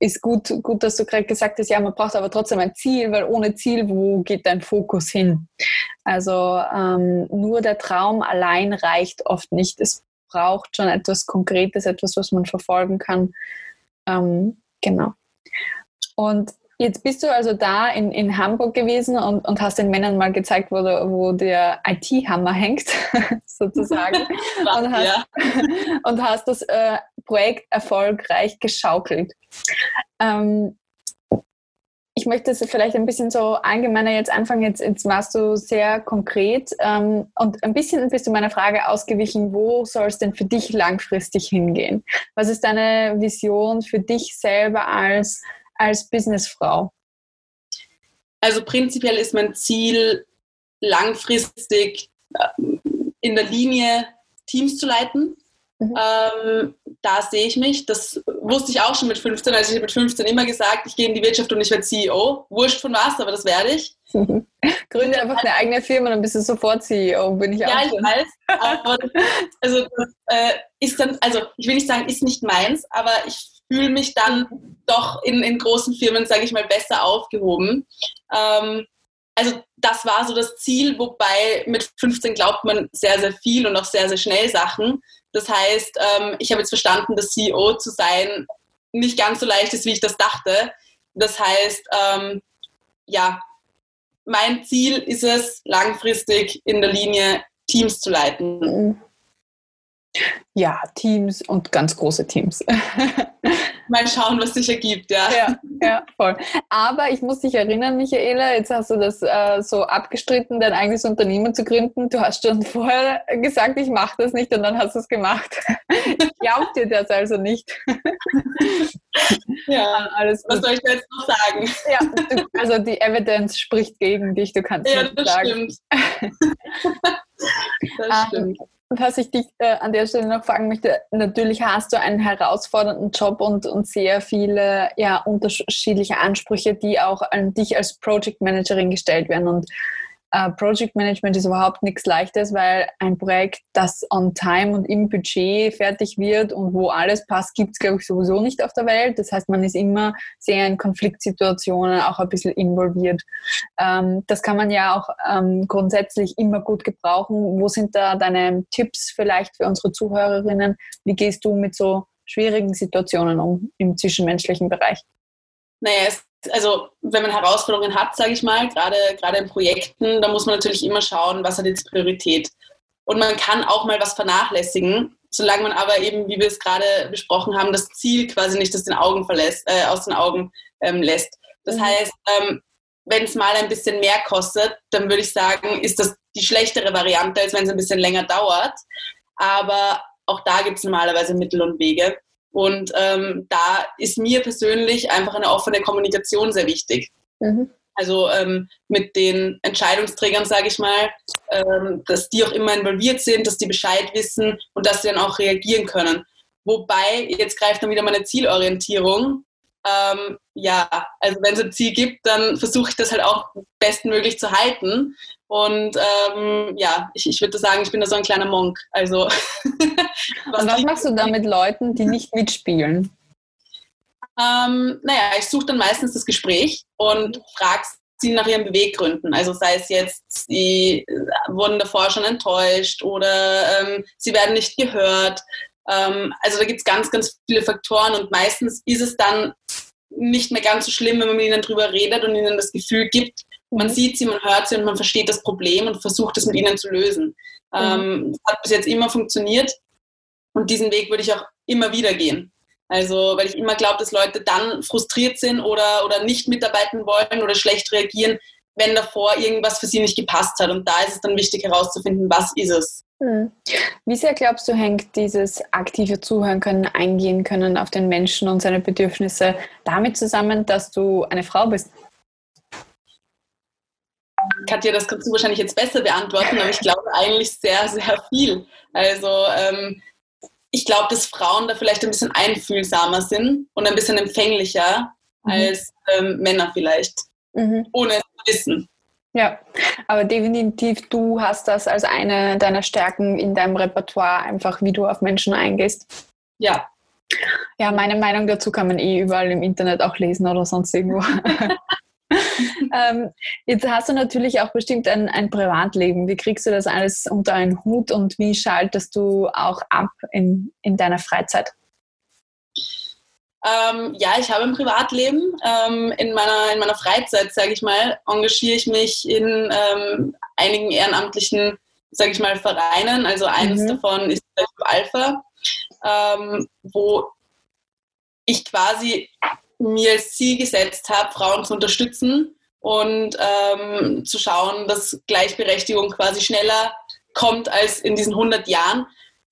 ist gut, gut, dass du gerade gesagt hast, ja, man braucht aber trotzdem ein Ziel, weil ohne Ziel, wo geht dein Fokus hin? Also ähm, nur der Traum allein reicht oft nicht. Es braucht schon etwas Konkretes, etwas, was man verfolgen kann. Ähm, genau. Und Jetzt bist du also da in, in Hamburg gewesen und, und hast den Männern mal gezeigt, wo, du, wo der IT-Hammer hängt, [LAUGHS] sozusagen. [LAUGHS] und, hast, ja. [LAUGHS] und hast das äh, Projekt erfolgreich geschaukelt. Ähm, ich möchte es vielleicht ein bisschen so allgemeiner jetzt anfangen. Jetzt, jetzt warst du sehr konkret ähm, und ein bisschen bist du meiner Frage ausgewichen, wo soll es denn für dich langfristig hingehen? Was ist deine Vision für dich selber als als Businessfrau? Also prinzipiell ist mein Ziel, langfristig äh, in der Linie Teams zu leiten. Mhm. Ähm, da sehe ich mich. Das wusste ich auch schon mit 15. Also ich habe mit 15 immer gesagt, ich gehe in die Wirtschaft und ich werde CEO. Wurscht von was, aber das werde ich. [LAUGHS] Gründe einfach eine eigene Firma, dann bist du sofort CEO, bin ich ja, auch. Ja, ich weiß. Aber also [LAUGHS] das äh, ist dann, also ich will nicht sagen, ist nicht meins, aber ich fühle mich dann doch in, in großen Firmen, sage ich mal, besser aufgehoben. Ähm, also das war so das Ziel, wobei mit 15 glaubt man sehr, sehr viel und auch sehr, sehr schnell Sachen. Das heißt, ähm, ich habe jetzt verstanden, dass CEO zu sein nicht ganz so leicht ist, wie ich das dachte. Das heißt, ähm, ja, mein Ziel ist es, langfristig in der Linie Teams zu leiten. Mhm. Ja, Teams und ganz große Teams. [LAUGHS] Mal schauen, was sich ergibt, ja. ja. Ja, voll. Aber ich muss dich erinnern, Michaela, jetzt hast du das äh, so abgestritten, dein eigenes Unternehmen zu gründen. Du hast schon [LAUGHS] vorher gesagt, ich mache das nicht und dann hast du es gemacht. Ich glaub dir das also nicht. Ja, alles gut. Was soll ich jetzt noch sagen? Ja, du, also die Evidence spricht gegen dich, du kannst ja, das sagen. Stimmt. [LAUGHS] das um, stimmt. Was ich dich äh, an der Stelle noch fragen möchte, natürlich hast du einen herausfordernden Job und, und sehr viele ja, unterschiedliche Ansprüche, die auch an dich als Project Managerin gestellt werden. Und Uh, Project Management ist überhaupt nichts Leichtes, weil ein Projekt, das on time und im Budget fertig wird und wo alles passt, gibt es, glaube ich, sowieso nicht auf der Welt. Das heißt, man ist immer sehr in Konfliktsituationen auch ein bisschen involviert. Ähm, das kann man ja auch ähm, grundsätzlich immer gut gebrauchen. Wo sind da deine Tipps vielleicht für unsere Zuhörerinnen? Wie gehst du mit so schwierigen Situationen um im zwischenmenschlichen Bereich? Naja, es also wenn man Herausforderungen hat, sage ich mal, gerade, gerade in Projekten, da muss man natürlich immer schauen, was hat jetzt Priorität. Und man kann auch mal was vernachlässigen, solange man aber eben, wie wir es gerade besprochen haben, das Ziel quasi nicht aus den Augen, verlässt, äh, aus den Augen ähm, lässt. Das mhm. heißt, ähm, wenn es mal ein bisschen mehr kostet, dann würde ich sagen, ist das die schlechtere Variante, als wenn es ein bisschen länger dauert. Aber auch da gibt es normalerweise Mittel und Wege. Und ähm, da ist mir persönlich einfach eine offene Kommunikation sehr wichtig. Mhm. Also ähm, mit den Entscheidungsträgern, sage ich mal, ähm, dass die auch immer involviert sind, dass die Bescheid wissen und dass sie dann auch reagieren können. Wobei, jetzt greift dann wieder meine Zielorientierung. Ähm, ja, also wenn es ein Ziel gibt, dann versuche ich das halt auch bestmöglich zu halten. Und ähm, ja, ich, ich würde sagen, ich bin da so ein kleiner Monk. Also, [LAUGHS] was Und was machst du da mit Leuten, die nicht mitspielen? Ähm, naja, ich suche dann meistens das Gespräch und frage sie nach ihren Beweggründen. Also sei es jetzt, sie wurden davor schon enttäuscht oder ähm, sie werden nicht gehört. Ähm, also da gibt es ganz, ganz viele Faktoren und meistens ist es dann nicht mehr ganz so schlimm, wenn man mit ihnen drüber redet und ihnen das Gefühl gibt, man sieht sie, man hört sie und man versteht das Problem und versucht es mit ihnen zu lösen. Mhm. Ähm, das hat bis jetzt immer funktioniert und diesen Weg würde ich auch immer wieder gehen. Also, weil ich immer glaube, dass Leute dann frustriert sind oder, oder nicht mitarbeiten wollen oder schlecht reagieren, wenn davor irgendwas für sie nicht gepasst hat. Und da ist es dann wichtig herauszufinden, was ist es. Hm. Wie sehr glaubst du, hängt dieses aktive Zuhören können, eingehen können auf den Menschen und seine Bedürfnisse damit zusammen, dass du eine Frau bist? Katja, das kannst du wahrscheinlich jetzt besser beantworten, aber ich glaube eigentlich sehr, sehr viel. Also ähm, ich glaube, dass Frauen da vielleicht ein bisschen einfühlsamer sind und ein bisschen empfänglicher mhm. als ähm, Männer vielleicht, mhm. ohne es zu wissen. Ja, aber definitiv, du hast das als eine deiner Stärken in deinem Repertoire, einfach wie du auf Menschen eingehst. Ja. Ja, meine Meinung dazu kann man eh überall im Internet auch lesen oder sonst irgendwo. [LAUGHS] ähm, jetzt hast du natürlich auch bestimmt ein, ein Privatleben. Wie kriegst du das alles unter einen Hut und wie schaltest du auch ab in, in deiner Freizeit? Ähm, ja, ich habe ein Privatleben. Ähm, in, meiner, in meiner Freizeit, sage ich mal, engagiere ich mich in ähm, einigen ehrenamtlichen, sage ich mal, Vereinen. Also eines mhm. davon ist Alpha, ähm, wo ich quasi mir als Ziel gesetzt habe, Frauen zu unterstützen und ähm, zu schauen, dass Gleichberechtigung quasi schneller kommt als in diesen 100 Jahren.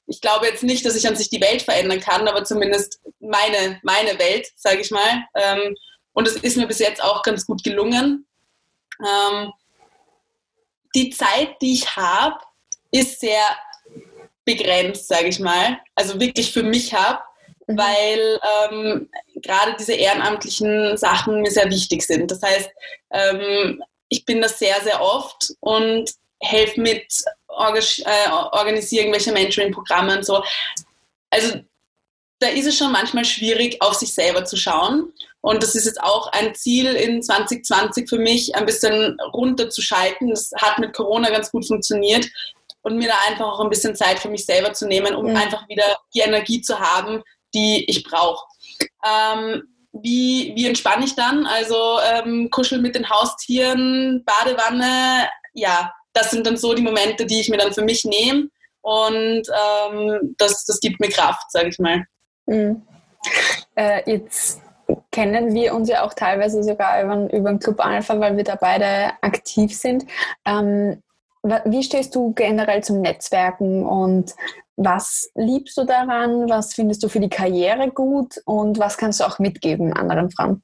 Ich glaube jetzt nicht, dass ich an sich die Welt verändern kann, aber zumindest meine, meine Welt, sage ich mal. Ähm, und es ist mir bis jetzt auch ganz gut gelungen. Ähm, die Zeit, die ich habe, ist sehr begrenzt, sage ich mal. Also wirklich für mich habe. Mhm. weil ähm, gerade diese ehrenamtlichen Sachen mir sehr wichtig sind. Das heißt, ähm, ich bin da sehr, sehr oft und helfe mit, äh, organisiere irgendwelche Mentoring-Programme und so. Also da ist es schon manchmal schwierig, auf sich selber zu schauen. Und das ist jetzt auch ein Ziel in 2020 für mich, ein bisschen runterzuschalten. Das hat mit Corona ganz gut funktioniert. Und mir da einfach auch ein bisschen Zeit für mich selber zu nehmen, um mhm. einfach wieder die Energie zu haben, die ich brauche. Ähm, wie, wie entspanne ich dann? Also ähm, kuscheln mit den Haustieren, Badewanne, ja, das sind dann so die Momente, die ich mir dann für mich nehme und ähm, das, das gibt mir Kraft, sage ich mal. Mhm. Äh, jetzt kennen wir uns ja auch teilweise sogar über, über den Club Alpha, weil wir da beide aktiv sind. Ähm, wie stehst du generell zum Netzwerken und was liebst du daran? Was findest du für die Karriere gut? Und was kannst du auch mitgeben anderen Frauen?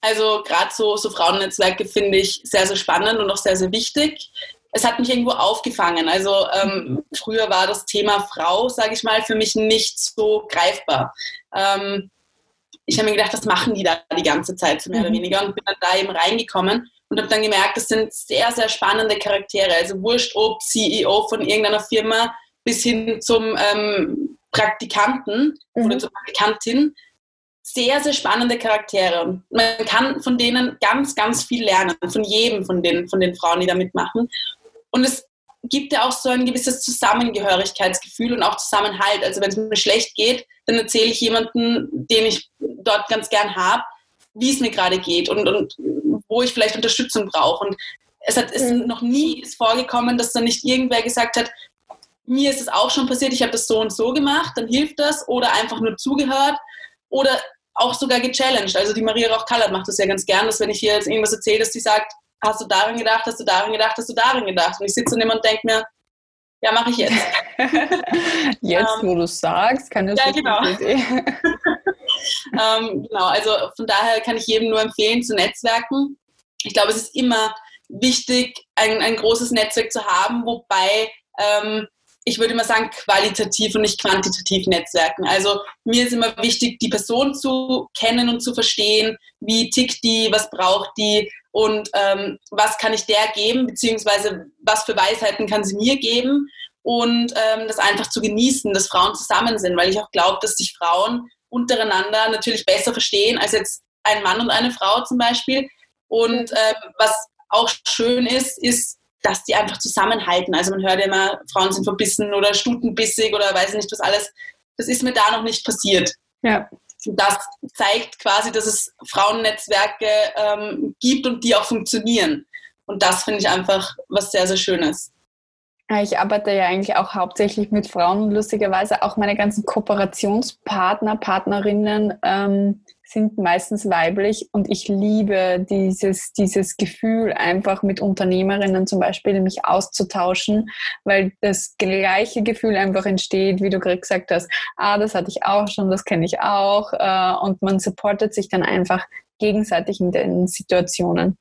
Also gerade so, so Frauennetzwerke finde ich sehr, sehr spannend und auch sehr, sehr wichtig. Es hat mich irgendwo aufgefangen. Also ähm, früher war das Thema Frau, sage ich mal, für mich nicht so greifbar. Ähm, ich habe mir gedacht, was machen die da die ganze Zeit, so mehr oder mhm. weniger, und bin dann da eben reingekommen und habe dann gemerkt, das sind sehr, sehr spannende Charaktere. Also wurscht, ob CEO von irgendeiner Firma bis hin zum ähm, Praktikanten mhm. oder zur Praktikantin. Sehr, sehr spannende Charaktere. Und man kann von denen ganz, ganz viel lernen, von jedem von den, von den Frauen, die da mitmachen. Und es gibt ja auch so ein gewisses Zusammengehörigkeitsgefühl und auch Zusammenhalt. Also wenn es mir schlecht geht, dann erzähle ich jemanden, den ich dort ganz gern habe, wie es mir gerade geht und, und wo ich vielleicht Unterstützung brauche. Und es hat, ist mhm. noch nie ist vorgekommen, dass dann nicht irgendwer gesagt hat, mir ist es auch schon passiert, ich habe das so und so gemacht, dann hilft das oder einfach nur zugehört oder auch sogar gechallenged. Also die Maria Rauch-Kallert macht das ja ganz gern, dass wenn ich ihr jetzt irgendwas erzähle, dass sie sagt, hast du daran gedacht, hast du daran gedacht, hast du daran gedacht? Und ich sitze neben und denke mir, ja, mache ich jetzt. [LAUGHS] jetzt, ähm, wo du sagst, kann das ja, genau. [LAUGHS] [LAUGHS] ähm, genau, also von daher kann ich jedem nur empfehlen, zu netzwerken. Ich glaube, es ist immer wichtig, ein, ein großes Netzwerk zu haben, wobei ähm, ich würde mal sagen, qualitativ und nicht quantitativ Netzwerken. Also mir ist immer wichtig, die Person zu kennen und zu verstehen, wie tickt die, was braucht die und ähm, was kann ich der geben, beziehungsweise was für Weisheiten kann sie mir geben und ähm, das einfach zu genießen, dass Frauen zusammen sind, weil ich auch glaube, dass sich Frauen untereinander natürlich besser verstehen als jetzt ein Mann und eine Frau zum Beispiel. Und ähm, was auch schön ist, ist, dass die einfach zusammenhalten. Also man hört ja immer, Frauen sind verbissen oder stutenbissig oder weiß nicht was alles. Das ist mir da noch nicht passiert. Ja. Das zeigt quasi, dass es Frauennetzwerke ähm, gibt und die auch funktionieren. Und das finde ich einfach was sehr, sehr Schönes. Ich arbeite ja eigentlich auch hauptsächlich mit Frauen. Und lustigerweise auch meine ganzen Kooperationspartner, Partnerinnen ähm, sind meistens weiblich. Und ich liebe dieses, dieses Gefühl, einfach mit Unternehmerinnen zum Beispiel mich auszutauschen, weil das gleiche Gefühl einfach entsteht, wie du gerade gesagt hast, ah, das hatte ich auch schon, das kenne ich auch. Äh, und man supportet sich dann einfach gegenseitig in den Situationen.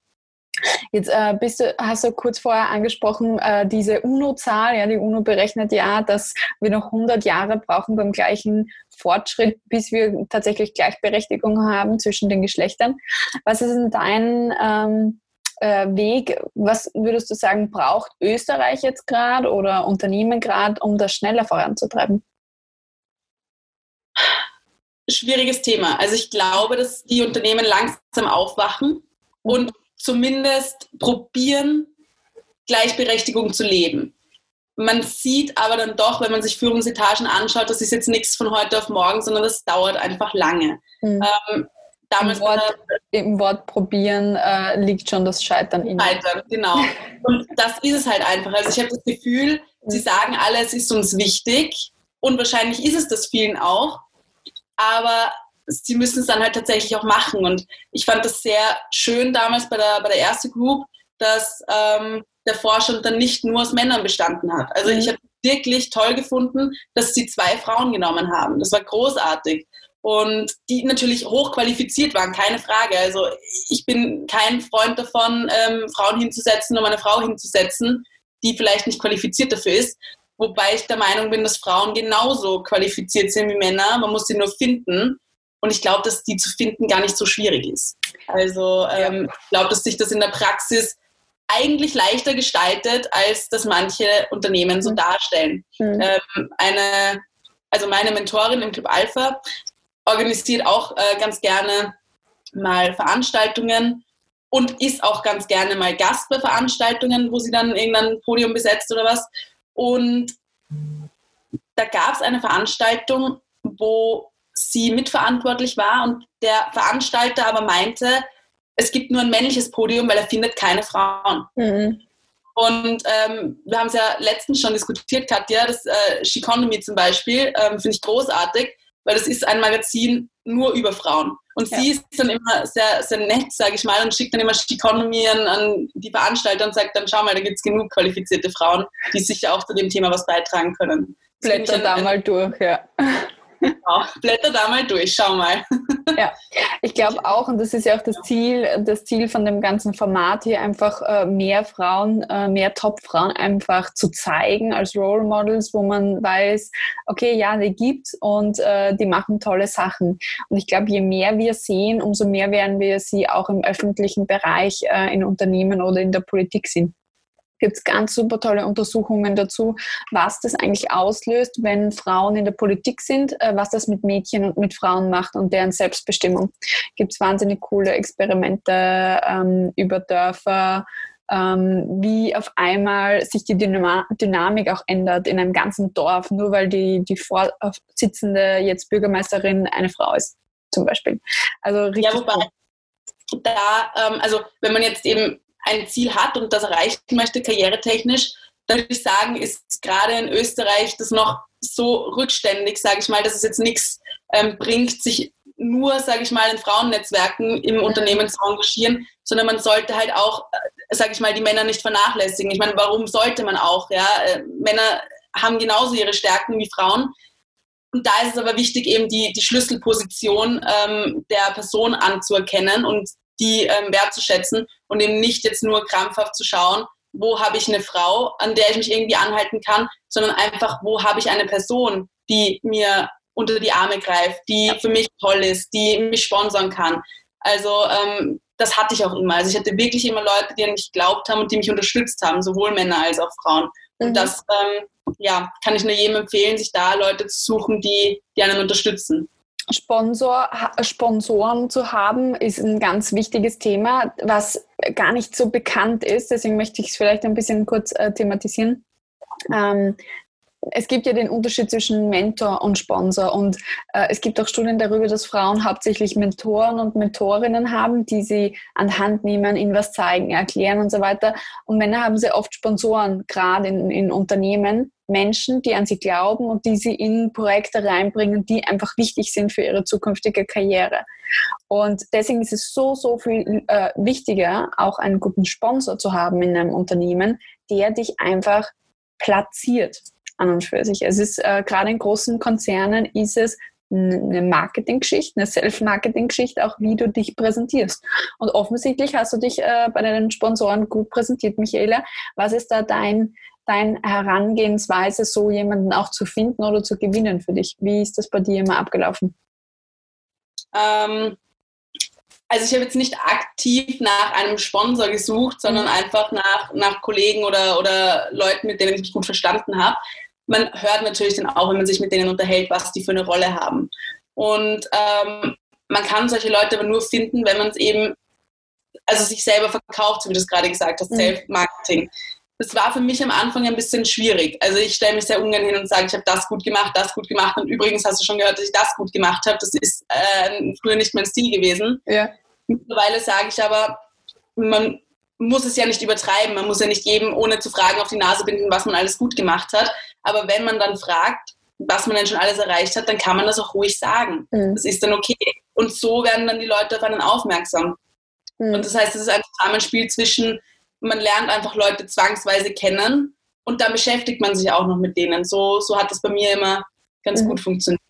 Jetzt äh, bist du, hast du kurz vorher angesprochen, äh, diese UNO-Zahl. Ja, die UNO berechnet ja, dass wir noch 100 Jahre brauchen beim gleichen Fortschritt, bis wir tatsächlich Gleichberechtigung haben zwischen den Geschlechtern. Was ist denn dein ähm, äh, Weg? Was würdest du sagen, braucht Österreich jetzt gerade oder Unternehmen gerade, um das schneller voranzutreiben? Schwieriges Thema. Also ich glaube, dass die Unternehmen langsam aufwachen und zumindest probieren, Gleichberechtigung zu leben. Man sieht aber dann doch, wenn man sich Führungsetagen anschaut, das ist jetzt nichts von heute auf morgen, sondern das dauert einfach lange. Mhm. Ähm, damals Im, Wort, Im Wort probieren äh, liegt schon das Scheitern in Scheitern, genau. Und das ist es halt einfach. Also ich habe das Gefühl, mhm. sie sagen alle, es ist uns wichtig und wahrscheinlich ist es das vielen auch, aber sie müssen es dann halt tatsächlich auch machen. Und ich fand das sehr schön damals bei der, bei der ersten Group, dass ähm, der Vorstand dann nicht nur aus Männern bestanden hat. Also mhm. ich habe wirklich toll gefunden, dass sie zwei Frauen genommen haben. Das war großartig. Und die natürlich hochqualifiziert waren, keine Frage. Also ich bin kein Freund davon, ähm, Frauen hinzusetzen, um eine Frau hinzusetzen, die vielleicht nicht qualifiziert dafür ist. Wobei ich der Meinung bin, dass Frauen genauso qualifiziert sind wie Männer. Man muss sie nur finden. Und ich glaube, dass die zu finden gar nicht so schwierig ist. Also ähm, ja. ich glaube, dass sich das in der Praxis eigentlich leichter gestaltet, als dass manche Unternehmen so mhm. darstellen. Mhm. Ähm, eine, also meine Mentorin im Club Alpha organisiert auch äh, ganz gerne mal Veranstaltungen und ist auch ganz gerne mal Gast bei Veranstaltungen, wo sie dann irgendein Podium besetzt oder was. Und da gab es eine Veranstaltung, wo sie mitverantwortlich war und der Veranstalter aber meinte, es gibt nur ein männliches Podium, weil er findet keine Frauen. Mhm. Und ähm, wir haben es ja letztens schon diskutiert, Katja, das äh, Sheconomy zum Beispiel, ähm, finde ich großartig, weil das ist ein Magazin nur über Frauen. Und ja. sie ist dann immer sehr, sehr nett, sage ich mal, und schickt dann immer Sheconomy an, an die Veranstalter und sagt dann, schau mal, da gibt es genug qualifizierte Frauen, die sicher auch zu dem Thema was beitragen können. Blätter da mal durch, ja. Genau, blätter da mal durch, schau mal. Ja, ich glaube auch, und das ist ja auch das Ziel, das Ziel von dem ganzen Format hier, einfach äh, mehr Frauen, äh, mehr Top-Frauen einfach zu zeigen als Role Models, wo man weiß, okay, ja, die gibt's und äh, die machen tolle Sachen. Und ich glaube, je mehr wir sehen, umso mehr werden wir sie auch im öffentlichen Bereich in Unternehmen oder in der Politik sehen gibt es ganz super tolle Untersuchungen dazu, was das eigentlich auslöst, wenn Frauen in der Politik sind, äh, was das mit Mädchen und mit Frauen macht und deren Selbstbestimmung. Gibt es wahnsinnig coole Experimente ähm, über Dörfer, ähm, wie auf einmal sich die Dynam Dynamik auch ändert in einem ganzen Dorf, nur weil die, die Vorsitzende jetzt Bürgermeisterin eine Frau ist, zum Beispiel. Also richtig. Ja, wobei, da, ähm, also wenn man jetzt eben ein Ziel hat und das erreichen möchte, karrieretechnisch, dann würde ich sagen, ist gerade in Österreich das noch so rückständig, sage ich mal, dass es jetzt nichts ähm, bringt, sich nur, sage ich mal, in Frauennetzwerken im Unternehmen zu engagieren, sondern man sollte halt auch, äh, sage ich mal, die Männer nicht vernachlässigen. Ich meine, warum sollte man auch? Ja? Äh, Männer haben genauso ihre Stärken wie Frauen. Und da ist es aber wichtig, eben die, die Schlüsselposition ähm, der Person anzuerkennen und die ähm, wertzuschätzen und eben nicht jetzt nur krampfhaft zu schauen, wo habe ich eine Frau, an der ich mich irgendwie anhalten kann, sondern einfach, wo habe ich eine Person, die mir unter die Arme greift, die für mich toll ist, die mich sponsern kann. Also ähm, das hatte ich auch immer. Also ich hatte wirklich immer Leute, die an mich geglaubt haben und die mich unterstützt haben, sowohl Männer als auch Frauen. Und mhm. das ähm, ja, kann ich nur jedem empfehlen, sich da Leute zu suchen, die, die einen unterstützen. Sponsor, Sponsoren zu haben, ist ein ganz wichtiges Thema, was gar nicht so bekannt ist. Deswegen möchte ich es vielleicht ein bisschen kurz äh, thematisieren. Ähm, es gibt ja den Unterschied zwischen Mentor und Sponsor und äh, es gibt auch Studien darüber, dass Frauen hauptsächlich Mentoren und Mentorinnen haben, die sie an Hand nehmen, ihnen was zeigen, erklären und so weiter. Und Männer haben sehr oft Sponsoren, gerade in, in Unternehmen, Menschen, die an sie glauben und die sie in Projekte reinbringen, die einfach wichtig sind für ihre zukünftige Karriere. Und deswegen ist es so, so viel äh, wichtiger, auch einen guten Sponsor zu haben in einem Unternehmen, der dich einfach platziert an und für sich. Es ist äh, gerade in großen Konzernen ist es eine Marketinggeschichte, eine Self-Marketing-Geschichte, auch wie du dich präsentierst. Und offensichtlich hast du dich äh, bei deinen Sponsoren gut präsentiert, Michaela. Was ist da dein, dein Herangehensweise, so jemanden auch zu finden oder zu gewinnen für dich? Wie ist das bei dir immer abgelaufen? Ähm, also ich habe jetzt nicht aktiv nach einem Sponsor gesucht, sondern mhm. einfach nach, nach Kollegen oder, oder Leuten, mit denen ich mich gut verstanden habe. Man hört natürlich dann auch, wenn man sich mit denen unterhält, was die für eine Rolle haben. Und ähm, man kann solche Leute aber nur finden, wenn man es eben, also sich selber verkauft, so wie du es gerade gesagt hast, mhm. Self-Marketing. Das war für mich am Anfang ein bisschen schwierig. Also ich stelle mich sehr ungern hin und sage, ich habe das gut gemacht, das gut gemacht. Und übrigens hast du schon gehört, dass ich das gut gemacht habe. Das ist äh, früher nicht mein Stil gewesen. Ja. Mittlerweile sage ich aber, man muss es ja nicht übertreiben. Man muss ja nicht jedem, ohne zu fragen, auf die Nase binden, was man alles gut gemacht hat. Aber wenn man dann fragt, was man denn schon alles erreicht hat, dann kann man das auch ruhig sagen. Mhm. Das ist dann okay. Und so werden dann die Leute auf einen aufmerksam. Mhm. Und das heißt, es ist ein Zusammenspiel zwischen, man lernt einfach Leute zwangsweise kennen und dann beschäftigt man sich auch noch mit denen. So, so hat das bei mir immer ganz mhm. gut funktioniert.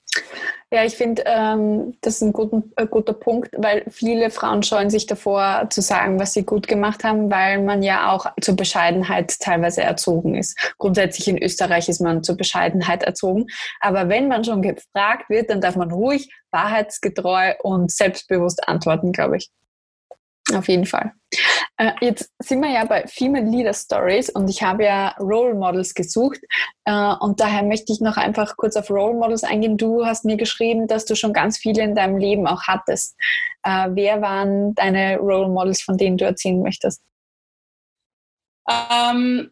Ja, ich finde, ähm, das ist ein guter, äh, guter Punkt, weil viele Frauen scheuen sich davor zu sagen, was sie gut gemacht haben, weil man ja auch zur Bescheidenheit teilweise erzogen ist. Grundsätzlich in Österreich ist man zur Bescheidenheit erzogen. Aber wenn man schon gefragt wird, dann darf man ruhig, wahrheitsgetreu und selbstbewusst antworten, glaube ich. Auf jeden Fall. Äh, jetzt sind wir ja bei Female Leader Stories und ich habe ja Role Models gesucht äh, und daher möchte ich noch einfach kurz auf Role Models eingehen. Du hast mir geschrieben, dass du schon ganz viele in deinem Leben auch hattest. Äh, wer waren deine Role Models, von denen du erzählen möchtest? Ähm,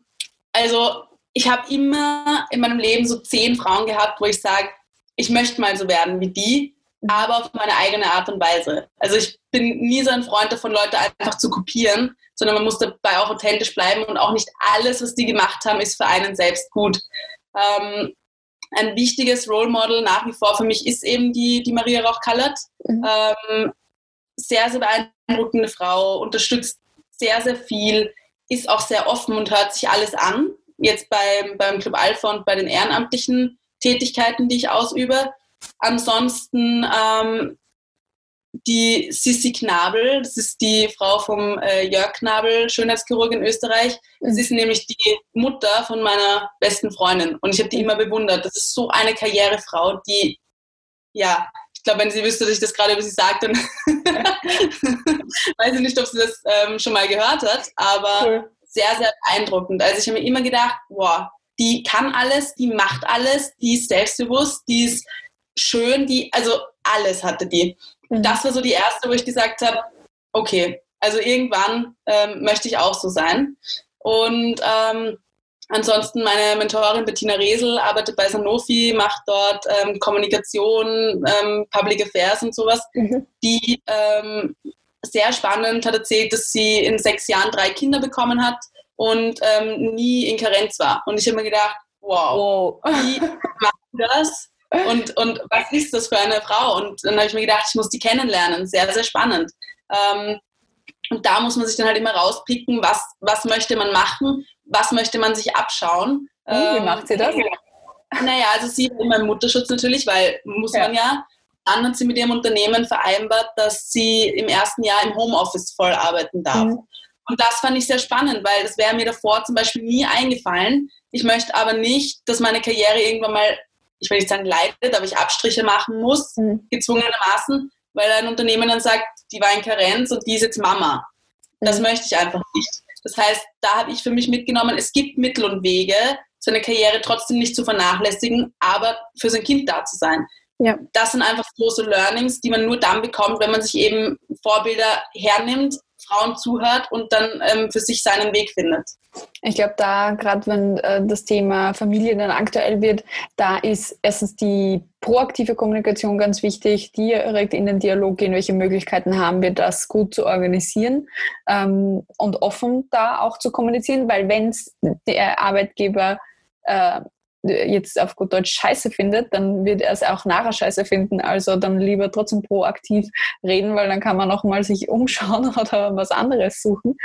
also ich habe immer in meinem Leben so zehn Frauen gehabt, wo ich sage, ich möchte mal so werden wie die aber auf meine eigene Art und Weise. Also ich bin nie so ein Freund davon, Leute einfach zu kopieren, sondern man muss dabei auch authentisch bleiben und auch nicht alles, was die gemacht haben, ist für einen selbst gut. Ähm, ein wichtiges Role Model nach wie vor für mich ist eben die, die Maria Rauch-Kallert. Mhm. Ähm, sehr, sehr beeindruckende Frau, unterstützt sehr, sehr viel, ist auch sehr offen und hört sich alles an. Jetzt beim, beim Club Alpha und bei den ehrenamtlichen Tätigkeiten, die ich ausübe. Ansonsten ähm, die Sissi Knabel, das ist die Frau vom äh, Jörg Knabel, Schönheitschirurg in Österreich. Mhm. ist nämlich die Mutter von meiner besten Freundin und ich habe die immer bewundert. Das ist so eine Karrierefrau, die, ja, ich glaube, wenn sie wüsste, dass ich das gerade über sie sage, dann [LAUGHS] weiß ich nicht, ob sie das ähm, schon mal gehört hat, aber cool. sehr, sehr beeindruckend. Also ich habe mir immer gedacht, wow, die kann alles, die macht alles, die ist selbstbewusst, die ist schön, die, also alles hatte die. Und mhm. das war so die erste, wo ich gesagt habe, okay, also irgendwann ähm, möchte ich auch so sein. Und ähm, ansonsten meine Mentorin Bettina Resel arbeitet bei Sanofi, macht dort ähm, Kommunikation, ähm, Public Affairs und sowas. Mhm. Die ähm, sehr spannend hat erzählt, dass sie in sechs Jahren drei Kinder bekommen hat und ähm, nie in Karenz war. Und ich habe mir gedacht, wow, wow. wie macht das? Und, und was ist das für eine Frau? Und dann habe ich mir gedacht, ich muss die kennenlernen. Sehr, sehr spannend. Ähm, und da muss man sich dann halt immer rauspicken, was, was möchte man machen, was möchte man sich abschauen. wie ähm, macht sie das? Naja, also sie hat immer im Mutterschutz natürlich, weil muss ja. man ja. Dann hat sie mit ihrem Unternehmen vereinbart, dass sie im ersten Jahr im Homeoffice voll arbeiten darf. Mhm. Und das fand ich sehr spannend, weil das wäre mir davor zum Beispiel nie eingefallen. Ich möchte aber nicht, dass meine Karriere irgendwann mal ich will nicht sagen leidet, aber ich Abstriche machen muss, mhm. gezwungenermaßen, weil ein Unternehmen dann sagt, die war in Karenz und die ist jetzt Mama. Das mhm. möchte ich einfach nicht. Das heißt, da habe ich für mich mitgenommen, es gibt Mittel und Wege, seine Karriere trotzdem nicht zu vernachlässigen, aber für sein Kind da zu sein. Ja. Das sind einfach große Learnings, die man nur dann bekommt, wenn man sich eben Vorbilder hernimmt, Frauen zuhört und dann ähm, für sich seinen Weg findet. Ich glaube, da, gerade wenn äh, das Thema Familie dann aktuell wird, da ist erstens die proaktive Kommunikation ganz wichtig, direkt in den Dialog gehen, welche Möglichkeiten haben wir, das gut zu organisieren ähm, und offen da auch zu kommunizieren, weil wenn es der Arbeitgeber äh, jetzt auf gut Deutsch scheiße findet, dann wird er es auch nachher scheiße finden. Also dann lieber trotzdem proaktiv reden, weil dann kann man nochmal sich umschauen [LAUGHS] oder was anderes suchen.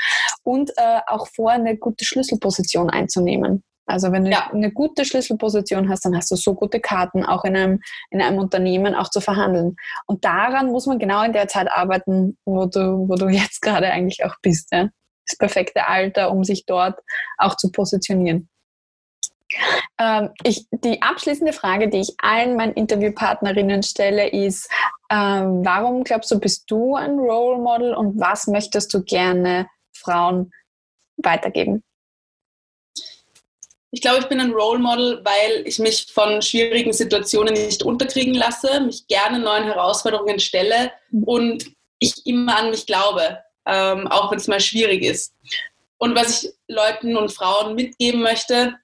Und äh, auch vor eine gute Schlüsselposition einzunehmen. Also wenn du ja. eine gute Schlüsselposition hast, dann hast du so gute Karten, auch in einem, in einem Unternehmen auch zu verhandeln. Und daran muss man genau in der Zeit arbeiten, wo du, wo du [LAUGHS] jetzt gerade eigentlich auch bist. Ja? Das perfekte Alter, um sich dort auch zu positionieren. Ähm, ich, die abschließende Frage, die ich allen meinen Interviewpartnerinnen stelle, ist, ähm, warum glaubst du, bist du ein Role Model und was möchtest du gerne Frauen weitergeben? Ich glaube, ich bin ein Role Model, weil ich mich von schwierigen Situationen nicht unterkriegen lasse, mich gerne neuen Herausforderungen stelle mhm. und ich immer an mich glaube, ähm, auch wenn es mal schwierig ist. Und was ich Leuten und Frauen mitgeben möchte,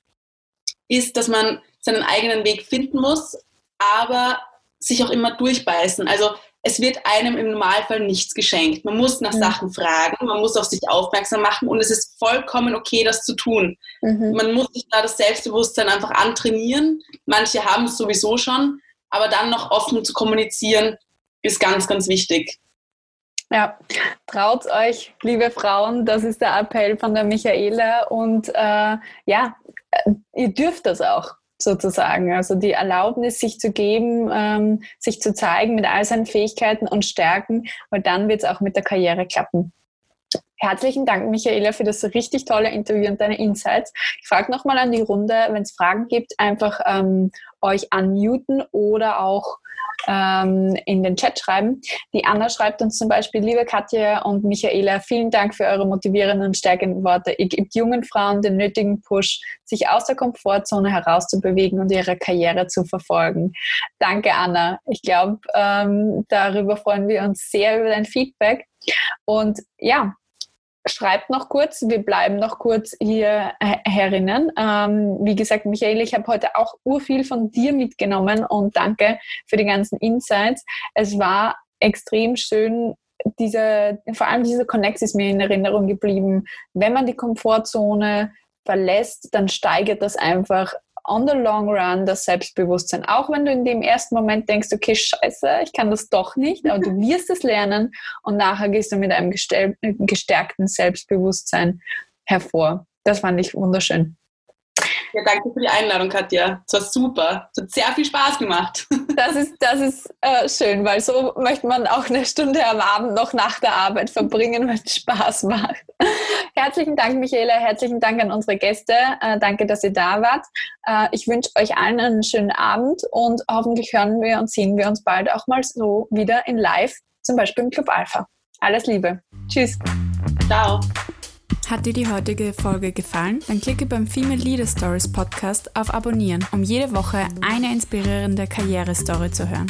ist, dass man seinen eigenen Weg finden muss, aber sich auch immer durchbeißen. Also es wird einem im Normalfall nichts geschenkt. Man muss nach mhm. Sachen fragen, man muss auf sich aufmerksam machen und es ist vollkommen okay, das zu tun. Mhm. Man muss sich da das Selbstbewusstsein einfach antrainieren. Manche haben es sowieso schon, aber dann noch offen zu kommunizieren, ist ganz, ganz wichtig. Ja, traut euch, liebe Frauen, das ist der Appell von der Michaela. Und äh, ja, ihr dürft das auch sozusagen. Also die Erlaubnis, sich zu geben, ähm, sich zu zeigen mit all seinen Fähigkeiten und Stärken, weil dann wird es auch mit der Karriere klappen. Herzlichen Dank, Michaela, für das richtig tolle Interview und deine Insights. Ich frage nochmal an die Runde, wenn es Fragen gibt, einfach ähm, euch unmuten oder auch ähm, in den Chat schreiben. Die Anna schreibt uns zum Beispiel, liebe Katja und Michaela, vielen Dank für eure motivierenden und stärkenden Worte. Ihr gebt jungen Frauen den nötigen Push, sich aus der Komfortzone herauszubewegen und ihre Karriere zu verfolgen. Danke, Anna. Ich glaube, ähm, darüber freuen wir uns sehr über dein Feedback. Und ja, schreibt noch kurz, wir bleiben noch kurz hier herinnen. Ähm, wie gesagt, Michael, ich habe heute auch urviel von dir mitgenommen und danke für die ganzen Insights. Es war extrem schön, diese, vor allem diese Connects ist mir in Erinnerung geblieben. Wenn man die Komfortzone verlässt, dann steigert das einfach on the long run das Selbstbewusstsein. Auch wenn du in dem ersten Moment denkst, okay, scheiße, ich kann das doch nicht, aber du wirst es lernen und nachher gehst du mit einem gestärkten Selbstbewusstsein hervor. Das fand ich wunderschön. Ja, danke für die Einladung, Katja. Es war super. Es hat sehr viel Spaß gemacht. [LAUGHS] Das ist, das ist äh, schön, weil so möchte man auch eine Stunde am Abend noch nach der Arbeit verbringen, wenn es Spaß macht. [LAUGHS] Herzlichen Dank, Michaela. Herzlichen Dank an unsere Gäste. Äh, danke, dass ihr da wart. Äh, ich wünsche euch allen einen schönen Abend und hoffentlich hören wir und sehen wir uns bald auch mal so wieder in Live, zum Beispiel im Club Alpha. Alles Liebe. Tschüss. Ciao. Hat dir die heutige Folge gefallen? Dann klicke beim Female Leader Stories Podcast auf Abonnieren, um jede Woche eine inspirierende Karrierestory zu hören.